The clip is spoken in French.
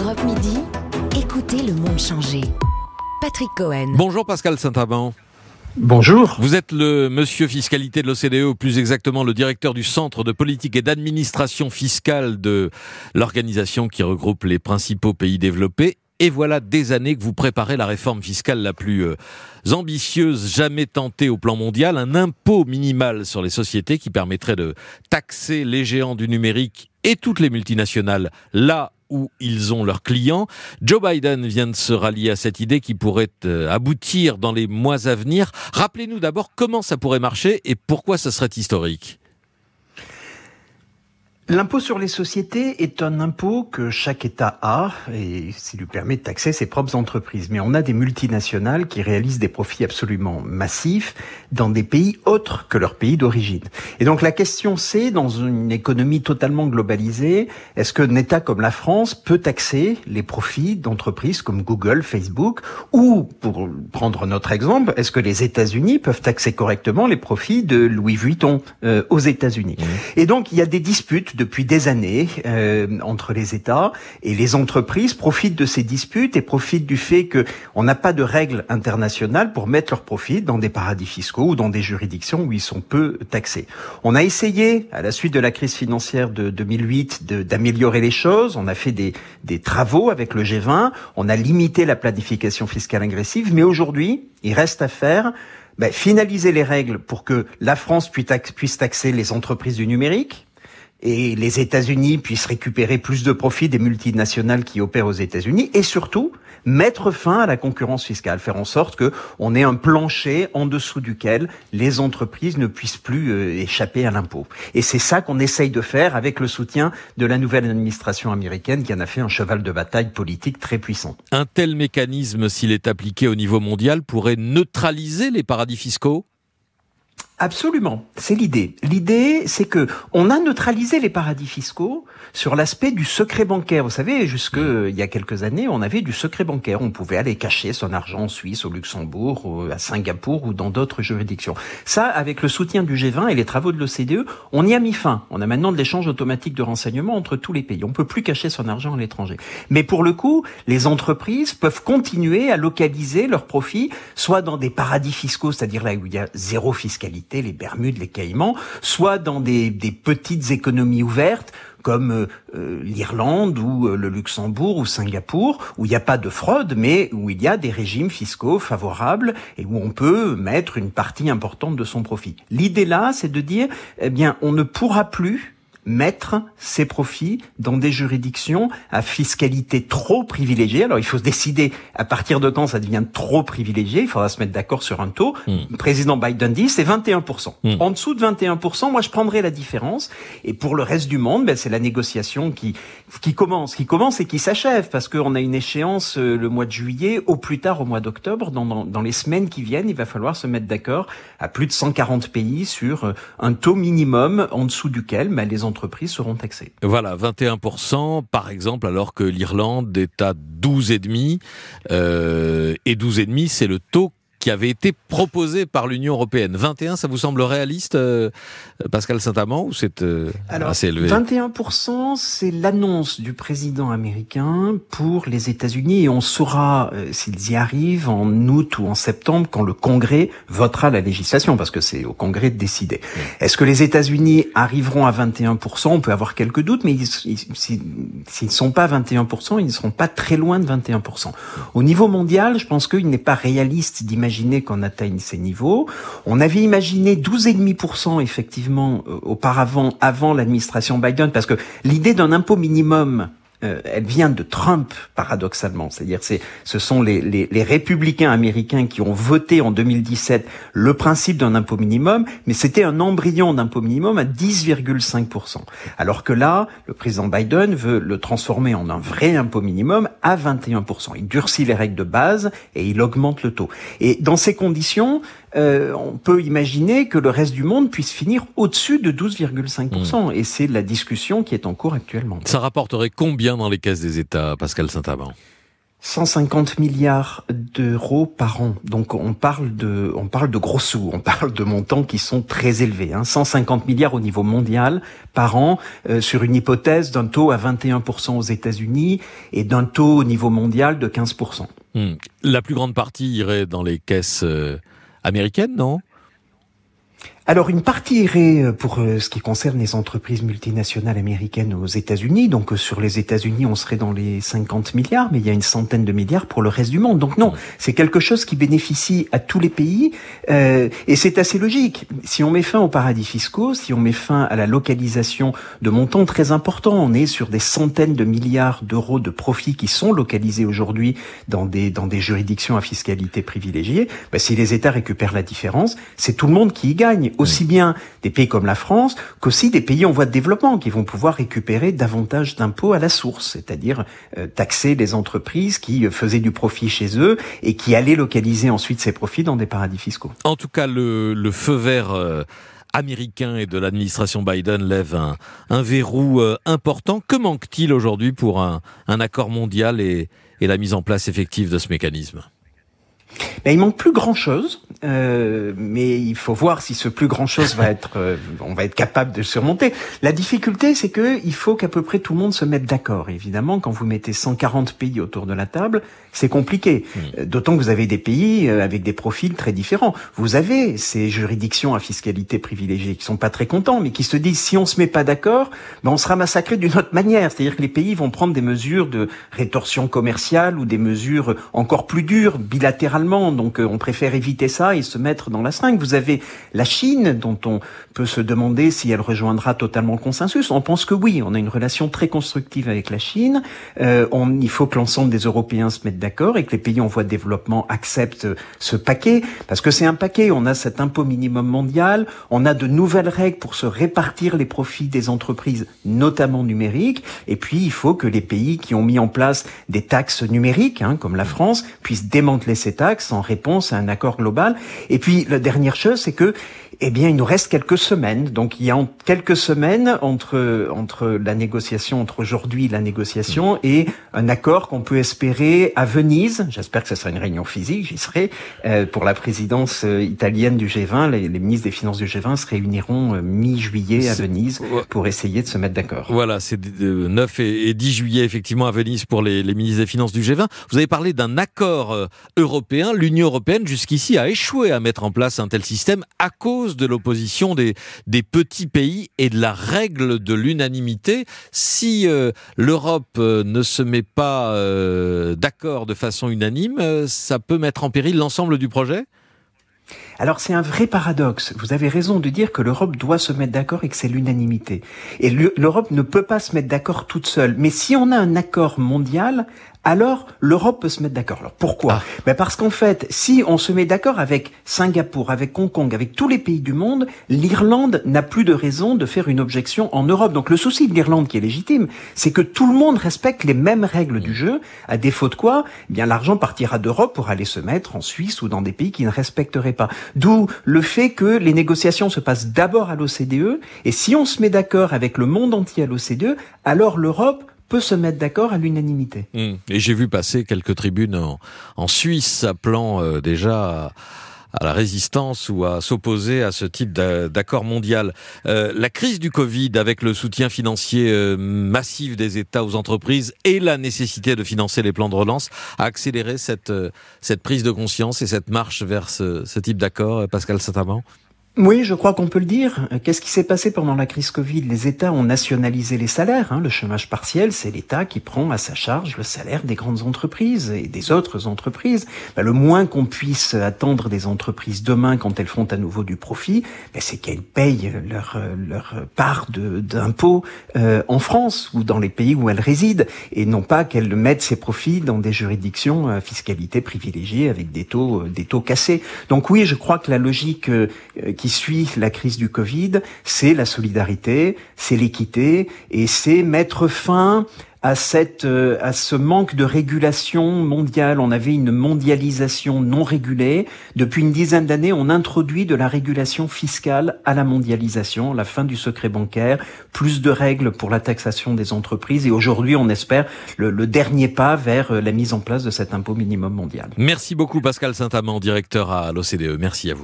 Europe Midi, écoutez le monde changer. Patrick Cohen. Bonjour Pascal Saint-Amand. Bonjour. Vous êtes le monsieur fiscalité de l'OCDE, ou plus exactement le directeur du Centre de politique et d'administration fiscale de l'organisation qui regroupe les principaux pays développés. Et voilà des années que vous préparez la réforme fiscale la plus euh, ambitieuse jamais tentée au plan mondial, un impôt minimal sur les sociétés qui permettrait de taxer les géants du numérique et toutes les multinationales là où ils ont leurs clients. Joe Biden vient de se rallier à cette idée qui pourrait euh, aboutir dans les mois à venir. Rappelez-nous d'abord comment ça pourrait marcher et pourquoi ça serait historique. L'impôt sur les sociétés est un impôt que chaque État a et ça lui permet de taxer ses propres entreprises. Mais on a des multinationales qui réalisent des profits absolument massifs dans des pays autres que leur pays d'origine. Et donc la question c'est, dans une économie totalement globalisée, est-ce qu'un État comme la France peut taxer les profits d'entreprises comme Google, Facebook Ou, pour prendre notre exemple, est-ce que les États-Unis peuvent taxer correctement les profits de Louis Vuitton euh, aux États-Unis? Mmh. Et donc il y a des disputes depuis des années euh, entre les États et les entreprises profitent de ces disputes et profitent du fait que on n'a pas de règles internationales pour mettre leurs profits dans des paradis fiscaux ou dans des juridictions où ils sont peu taxés. On a essayé, à la suite de la crise financière de 2008, d'améliorer les choses. On a fait des, des travaux avec le G20. On a limité la planification fiscale agressive, mais aujourd'hui, il reste à faire ben, finaliser les règles pour que la France puisse taxer les entreprises du numérique, et les États-Unis puissent récupérer plus de profits des multinationales qui opèrent aux États-Unis et surtout mettre fin à la concurrence fiscale, faire en sorte que on ait un plancher en dessous duquel les entreprises ne puissent plus euh, échapper à l'impôt. Et c'est ça qu'on essaye de faire avec le soutien de la nouvelle administration américaine qui en a fait un cheval de bataille politique très puissant. Un tel mécanisme, s'il est appliqué au niveau mondial, pourrait neutraliser les paradis fiscaux? Absolument, c'est l'idée. L'idée, c'est que on a neutralisé les paradis fiscaux sur l'aspect du secret bancaire. Vous savez, jusque il y a quelques années, on avait du secret bancaire. On pouvait aller cacher son argent en Suisse, au Luxembourg, à Singapour ou dans d'autres juridictions. Ça, avec le soutien du G20 et les travaux de l'OCDE, on y a mis fin. On a maintenant de l'échange automatique de renseignements entre tous les pays. On peut plus cacher son argent à l'étranger. Mais pour le coup, les entreprises peuvent continuer à localiser leurs profits, soit dans des paradis fiscaux, c'est-à-dire là où il y a zéro fiscalité les Bermudes, les Caïmans, soit dans des, petites économies ouvertes comme euh, euh, l'Irlande ou euh, le Luxembourg ou Singapour, où il n'y a pas de fraude, mais où il y a des régimes fiscaux favorables et où on peut mettre une partie importante de son profit. L'idée là, c'est de dire, eh bien, on ne pourra plus mettre ses profits dans des juridictions à fiscalité trop privilégiée. Alors il faut se décider à partir de quand ça devient trop privilégié. Il faudra se mettre d'accord sur un taux. Hmm. Le président Biden dit c'est 21%. Hmm. En dessous de 21%, moi je prendrai la différence. Et pour le reste du monde, ben, c'est la négociation qui qui commence, qui commence et qui s'achève parce qu'on a une échéance euh, le mois de juillet, au plus tard au mois d'octobre. Dans, dans, dans les semaines qui viennent, il va falloir se mettre d'accord à plus de 140 pays sur euh, un taux minimum en dessous duquel ben, les entreprises seront taxées. Voilà, 21% par exemple, alors que l'Irlande est à 12,5 euh, et 12,5 c'est le taux qui avait été proposé par l'Union européenne. 21, ça vous semble réaliste, euh, Pascal Saint-Amand, ou c'est euh, assez élevé 21%, c'est l'annonce du président américain pour les États-Unis, et on saura euh, s'ils y arrivent en août ou en septembre, quand le Congrès votera la législation, parce que c'est au Congrès de décider. Est-ce que les États-Unis arriveront à 21% On peut avoir quelques doutes, mais s'ils ne sont pas à 21%, ils ne seront pas très loin de 21%. Au niveau mondial, je pense qu'il n'est pas réaliste d'imaginer qu'on atteigne ces niveaux. On avait imaginé 12,5% effectivement euh, auparavant, avant l'administration Biden, parce que l'idée d'un impôt minimum euh, elle vient de Trump, paradoxalement. C'est-à-dire, c'est, ce sont les, les, les, républicains américains qui ont voté en 2017 le principe d'un impôt minimum, mais c'était un embryon d'impôt minimum à 10,5%. Alors que là, le président Biden veut le transformer en un vrai impôt minimum à 21%. Il durcit les règles de base et il augmente le taux. Et dans ces conditions, euh, on peut imaginer que le reste du monde puisse finir au-dessus de 12,5%. Mmh. Et c'est la discussion qui est en cours actuellement. Ça rapporterait combien dans les caisses des États, Pascal Saint-Amand 150 milliards d'euros par an. Donc on parle de on parle de gros sous, on parle de montants qui sont très élevés. Hein. 150 milliards au niveau mondial par an euh, sur une hypothèse d'un taux à 21% aux États-Unis et d'un taux au niveau mondial de 15%. Hmm. La plus grande partie irait dans les caisses américaines, non? Alors une partie irait euh, pour euh, ce qui concerne les entreprises multinationales américaines aux États-Unis. Donc euh, sur les États-Unis, on serait dans les 50 milliards, mais il y a une centaine de milliards pour le reste du monde. Donc non, c'est quelque chose qui bénéficie à tous les pays euh, et c'est assez logique. Si on met fin aux paradis fiscaux, si on met fin à la localisation de montants très importants, on est sur des centaines de milliards d'euros de profits qui sont localisés aujourd'hui dans des dans des juridictions à fiscalité privilégiée. Ben, si les États récupèrent la différence, c'est tout le monde qui y gagne aussi bien des pays comme la France qu'aussi des pays en voie de développement qui vont pouvoir récupérer davantage d'impôts à la source, c'est-à-dire euh, taxer les entreprises qui euh, faisaient du profit chez eux et qui allaient localiser ensuite ces profits dans des paradis fiscaux. En tout cas, le, feu vert euh, américain et de l'administration Biden lève un, verrou important. Que manque-t-il aujourd'hui pour un, accord mondial et la mise en place effective de ce mécanisme? Ben, il manque plus grand chose, euh, mais il faut voir si ce plus grand chose va être, euh, on va être capable de le surmonter. La difficulté, c'est que il faut qu'à peu près tout le monde se mette d'accord. Évidemment, quand vous mettez 140 pays autour de la table, c'est compliqué. Hmm. Euh, d'autant que vous avez des pays euh, avec des profils très différents. Vous avez ces juridictions à fiscalité privilégiée qui sont pas très contents, mais qui se disent si on se met pas d'accord, ben on sera massacré d'une autre manière. C'est-à-dire que les pays vont prendre des mesures de rétorsion commerciale ou des mesures encore plus dures bilatéralement. Donc euh, on préfère éviter ça et se mettre dans la seringue. Vous avez la Chine dont on peut se demander si elle rejoindra totalement le consensus. On pense que oui. On a une relation très constructive avec la Chine. Euh, on, il faut que l'ensemble des Européens se mettent d'accord et que les pays en voie de développement acceptent ce paquet, parce que c'est un paquet, on a cet impôt minimum mondial, on a de nouvelles règles pour se répartir les profits des entreprises, notamment numériques, et puis il faut que les pays qui ont mis en place des taxes numériques, hein, comme la France, puissent démanteler ces taxes en réponse à un accord global. Et puis la dernière chose, c'est que eh bien, il nous reste quelques semaines. Donc, il y a quelques semaines entre entre la négociation, entre aujourd'hui la négociation et un accord qu'on peut espérer à Venise. J'espère que ce sera une réunion physique. J'y serai euh, pour la présidence euh, italienne du G20. Les, ministres des Finances du G20 se réuniront euh, mi-juillet à Venise pour essayer de se mettre d'accord. Voilà, c'est 9 et 10 juillet effectivement à Venise pour les, les ministres des Finances du G20. Vous avez parlé d'un accord européen. L'Union européenne jusqu'ici a échoué à mettre en place un tel système à cause de l'opposition des, petits pays et de la règle de l'unanimité. Si euh, l'Europe euh, ne se met pas euh, d'accord de façon unanime, ça peut mettre en péril l'ensemble du projet? Alors c'est un vrai paradoxe. Vous avez raison de dire que l'Europe doit se mettre d'accord et que c'est l'unanimité. Et l'Europe ne peut pas se mettre d'accord toute seule. Mais si on a un accord mondial, alors l'Europe peut se mettre d'accord. Alors pourquoi? Ah. ben Parce qu'en fait, si on se met d'accord avec Singapour, avec Hong Kong, avec tous les pays du monde, l'Irlande n'a plus de raison de faire une objection en Europe. Donc le souci de l'Irlande qui est légitime, c'est que tout le monde respecte les mêmes règles du jeu, à défaut de quoi, eh bien l'argent partira d'Europe pour aller se mettre en Suisse ou dans des pays qui ne respecteraient pas. D'où le fait que les négociations se passent d'abord à l'OCDE, et si on se met d'accord avec le monde entier à l'OCDE, alors l'Europe peut se mettre d'accord à l'unanimité. Mmh. Et j'ai vu passer quelques tribunes en, Suisse appelant euh, déjà à, la résistance ou à s'opposer à ce type d'accord mondial. Euh, la crise du Covid, avec le soutien financier euh, massif des États aux entreprises et la nécessité de financer les plans de relance, a accéléré cette, prise de conscience et cette marche vers ce, type d'accord, Pascal Sataman oui, je crois qu'on peut le dire. Qu'est-ce qui s'est passé pendant la crise Covid? Les États ont nationalisé les salaires. Hein. Le chômage partiel, c'est l'État qui prend à sa charge le salaire des grandes entreprises et des autres entreprises. Ben, le moins qu'on puisse attendre des entreprises demain quand elles font à nouveau du profit, ben, c'est qu'elles payent leur, leur part d'impôts euh, en France ou dans les pays où elles résident et non pas qu'elles mettent ces profits dans des juridictions à fiscalité privilégiée avec des taux, des taux cassés. Donc oui, je crois que la logique euh, qui suit la crise du Covid, c'est la solidarité, c'est l'équité et c'est mettre fin à cette euh, à ce manque de régulation mondiale. On avait une mondialisation non régulée. Depuis une dizaine d'années, on introduit de la régulation fiscale à la mondialisation, la fin du secret bancaire, plus de règles pour la taxation des entreprises et aujourd'hui, on espère le, le dernier pas vers la mise en place de cet impôt minimum mondial. Merci beaucoup Pascal Saint-Amand, directeur à l'OCDE. Merci à vous.